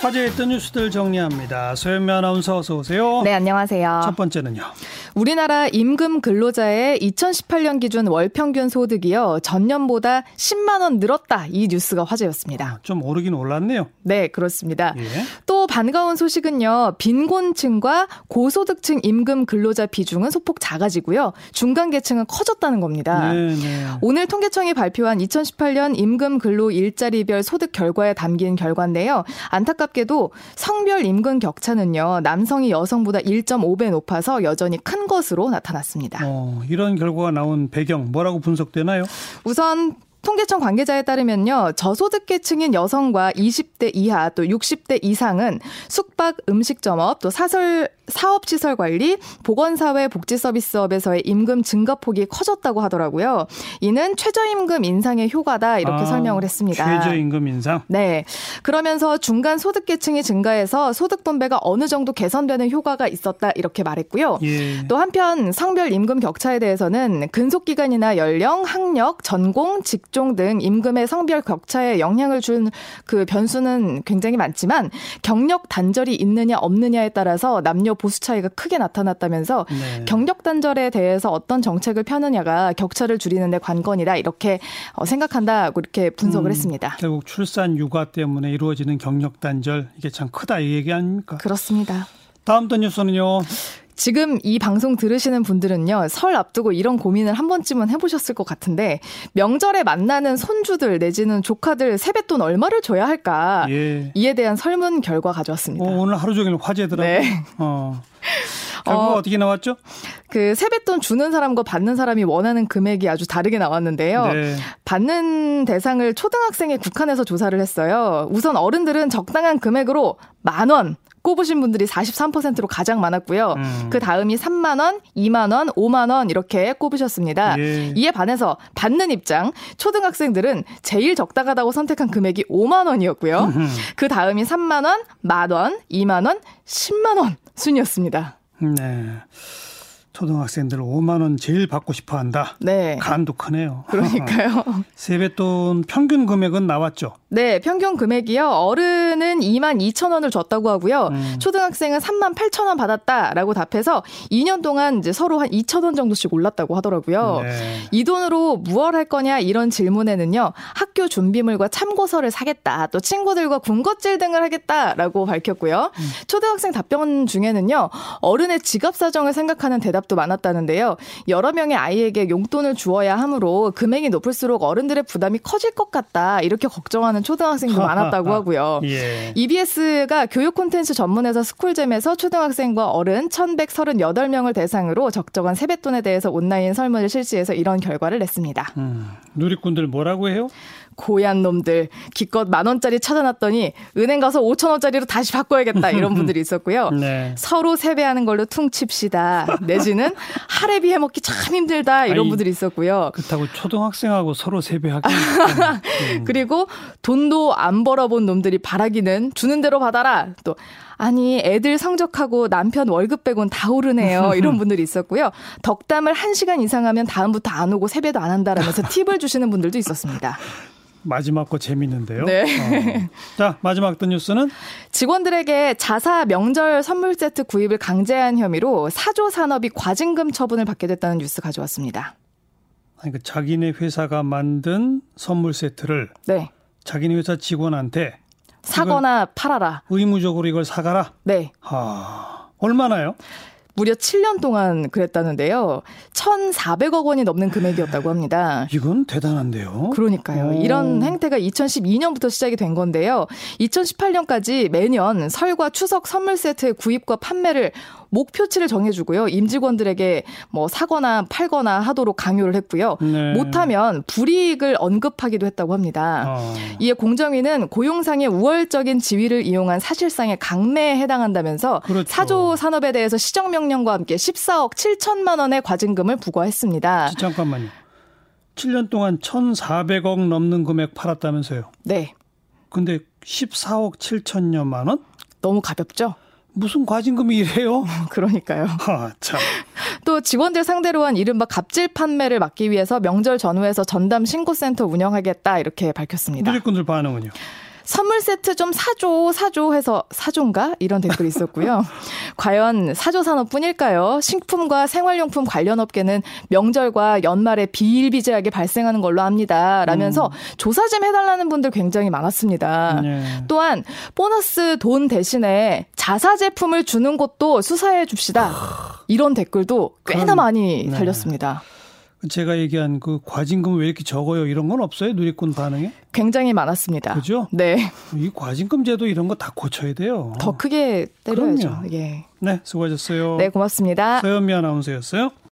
화제했던 뉴스들 정리합니다. 소연미 아나운서 어서 오세요. 네, 안녕하세요. 첫 번째는요. 우리나라 임금 근로자의 2018년 기준 월 평균 소득이요. 전년보다 10만 원 늘었다. 이 뉴스가 화제였습니다. 아, 좀 오르긴 올랐네요. 네, 그렇습니다. 예. 또 반가운 소식은요. 빈곤층과 고소득층 임금 근로자 비중은 소폭 작아지고요. 중간 계층은 커졌다는 겁니다. 네, 네. 오늘 통계청이 발표한 2018년 임금 근로 일자리별 소득 결과에 담긴 결과인데요. 안타깝게도 성별 임금 격차는요. 남성이 여성보다 1.5배 높아서 여전히 큰 것으로 나타났습니다. 어, 이런 결과가 나온 배경 뭐라고 분석되나요? 우선 통계청 관계자에 따르면요. 저소득 계층인 여성과 20대 이하 또 60대 이상은 숙박 음식점업 또 사설 사업시설 관리, 보건사회 복지서비스업에서의 임금 증가폭이 커졌다고 하더라고요. 이는 최저임금 인상의 효과다 이렇게 아, 설명을 했습니다. 최저임금 인상. 네. 그러면서 중간 소득 계층이 증가해서 소득 분배가 어느 정도 개선되는 효과가 있었다 이렇게 말했고요. 예. 또 한편 성별 임금 격차에 대해서는 근속 기간이나 연령, 학력, 전공, 직종 등 임금의 성별 격차에 영향을 준 그 변수는 굉장히 많지만 경력 단절이 있느냐 없느냐에 따라서 남녀 보수 차이가 크게 나타났다면서 네. 경력 단절에 대해서 어떤 정책을 펴느냐가 격차를 줄이는 데 관건이다 이렇게 어, 생각한다고 이렇게 분석을 음, 했습니다. 결국 출산 육아 때문에 이루어지는 경력 단절 이게 참 크다 이 얘기 아닙니까? 그렇습니다. 다음 또 뉴스는요. 지금 이 방송 들으시는 분들은요, 설 앞두고 이런 고민을 한 번쯤은 해보셨을 것 같은데, 명절에 만나는 손주들 내지는 조카들 세뱃돈 얼마를 줘야 할까? 예. 이에 대한 설문 결과 가져왔습니다. 어, 오늘 하루 종일 화제더라고요. 네. 어. 결국 어, 어, 떻게 나왔죠? 그 세뱃돈 주는 사람과 받는 사람이 원하는 금액이 아주 다르게 나왔는데요. 네. 받는 대상을 초등학생에 국한해서 조사를 했어요. 우선 어른들은 적당한 금액으로 만 원. 꼽으신 분들이 43%로 가장 많았고요. 음. 그 다음이 3만 원, 2만 원, 5만 원 이렇게 꼽으셨습니다. 예. 이에 반해서 받는 입장 초등학생들은 제일 적당하다고 선택한 금액이 5만 원이었고요. 그 다음이 3만 원, 만 원, 2만 원, 10만 원 순이었습니다. 네. 초등학생들 5만 원 제일 받고 싶어 한다. 네. 간도 크네요. 그러니까요. 세뱃돈 평균 금액은 나왔죠. 네, 평균 금액이요. 어른은 2만 2천 원을 줬다고 하고요. 음. 초등학생은 3만 8천 원 받았다라고 답해서 2년 동안 이제 서로 한 2천 원 정도씩 올랐다고 하더라고요. 네. 이 돈으로 무얼 할 거냐 이런 질문에는요. 학교 준비물과 참고서를 사겠다. 또 친구들과 군것질 등을 하겠다라고 밝혔고요. 음. 초등학생 답변 중에는요. 어른의 지갑 사정을 생각하는 대답 도 많았다는데요. 여러 명의 아이에게 용돈을 주어야 하므로 금액이 높을수록 어른들의 부담이 커질 것 같다. 이렇게 걱정하는 초등학생도 많았다고 하고요. 예. EBS가 교육 콘텐츠 전문회사 스쿨잼에서 초등학생과 어른 1,138명을 대상으로 적정한 세뱃돈에 대해서 온라인 설문을 실시해서 이런 결과를 냈습니다. 음, 누리꾼들 뭐라고 해요? 고얀 놈들 기껏 만 원짜리 찾아놨더니 은행 가서 5천 원짜리로 다시 바꿔야겠다 이런 분들이 있었고요. 네. 서로 세배하는 걸로 퉁칩시다. 내지는 할애비 해먹기 참 힘들다 이런 아이, 분들이 있었고요. 그렇다고 초등학생하고 서로 세배하기. 음. 그리고 돈도 안 벌어본 놈들이 바라기는 주는 대로 받아라. 또 아니 애들 성적하고 남편 월급 빼곤 다 오르네요. 이런 분들이 있었고요. 덕담을 1시간 이상 하면 다음부터 안 오고 세배도 안 한다라면서 팁을 주시는 분들도 있었습니다. 마지막 거 재밌는데요. 네. 어. 자, 마지막 또 뉴스는 직원들에게 자사 명절 선물 세트 구입을 강제한 혐의로 사조 산업이 과징금 처분을 받게 됐다는 뉴스 가져왔습니다. 아니, 그 자기네 회사가 만든 선물 세트를 네. 자기네 회사 직원한테 사거나 팔아라. 의무적으로 이걸 사가라. 네. 하, 얼마나요? 무려 7년 동안 그랬다는데요. 1,400억 원이 넘는 금액이었다고 합니다. 이건 대단한데요. 그러니까요. 오. 이런 행태가 2012년부터 시작이 된 건데요. 2018년까지 매년 설과 추석 선물 세트 구입과 판매를 목표치를 정해주고요. 임직원들에게 뭐 사거나 팔거나 하도록 강요를 했고요. 네. 못하면 불이익을 언급하기도 했다고 합니다. 어. 이에 공정위는 고용상의 우월적인 지위를 이용한 사실상의 강매에 해당한다면서 그렇죠. 사조 산업에 대해서 시정명령과 함께 14억 7천만 원의 과징금을 부과했습니다. 잠깐만요. 7년 동안 1,400억 넘는 금액 팔았다면서요. 네. 근데 14억 7천여만 원? 너무 가볍죠? 무슨 과징금이 이래요? 그러니까요. 하, 참. 또 직원들 상대로 한 이른바 갑질 판매를 막기 위해서 명절 전후에서 전담 신고센터 운영하겠다 이렇게 밝혔습니다. 누리꾼들 반응은요? 선물 세트 좀 사줘, 사줘 해서 사줘인가? 이런 댓글이 있었고요. 과연 사조 산업뿐일까요? 식품과 생활용품 관련 업계는 명절과 연말에 비일비재하게 발생하는 걸로 압니다. 라면서 음. 조사 좀 해달라는 분들 굉장히 많았습니다. 네. 또한 보너스 돈 대신에 자사 제품을 주는 것도 수사해 줍시다. 이런 댓글도 꽤나 많이 네. 달렸습니다. 제가 얘기한 그 과징금 왜 이렇게 적어요? 이런 건 없어요? 누리꾼 반응에? 굉장히 많았습니다. 그죠? 네. 이 과징금 제도 이런 거 다 고쳐야 돼요. 더 크게 때려야죠. 예. 네, 수고하셨어요. 네, 고맙습니다. 서현미 아나운서였어요.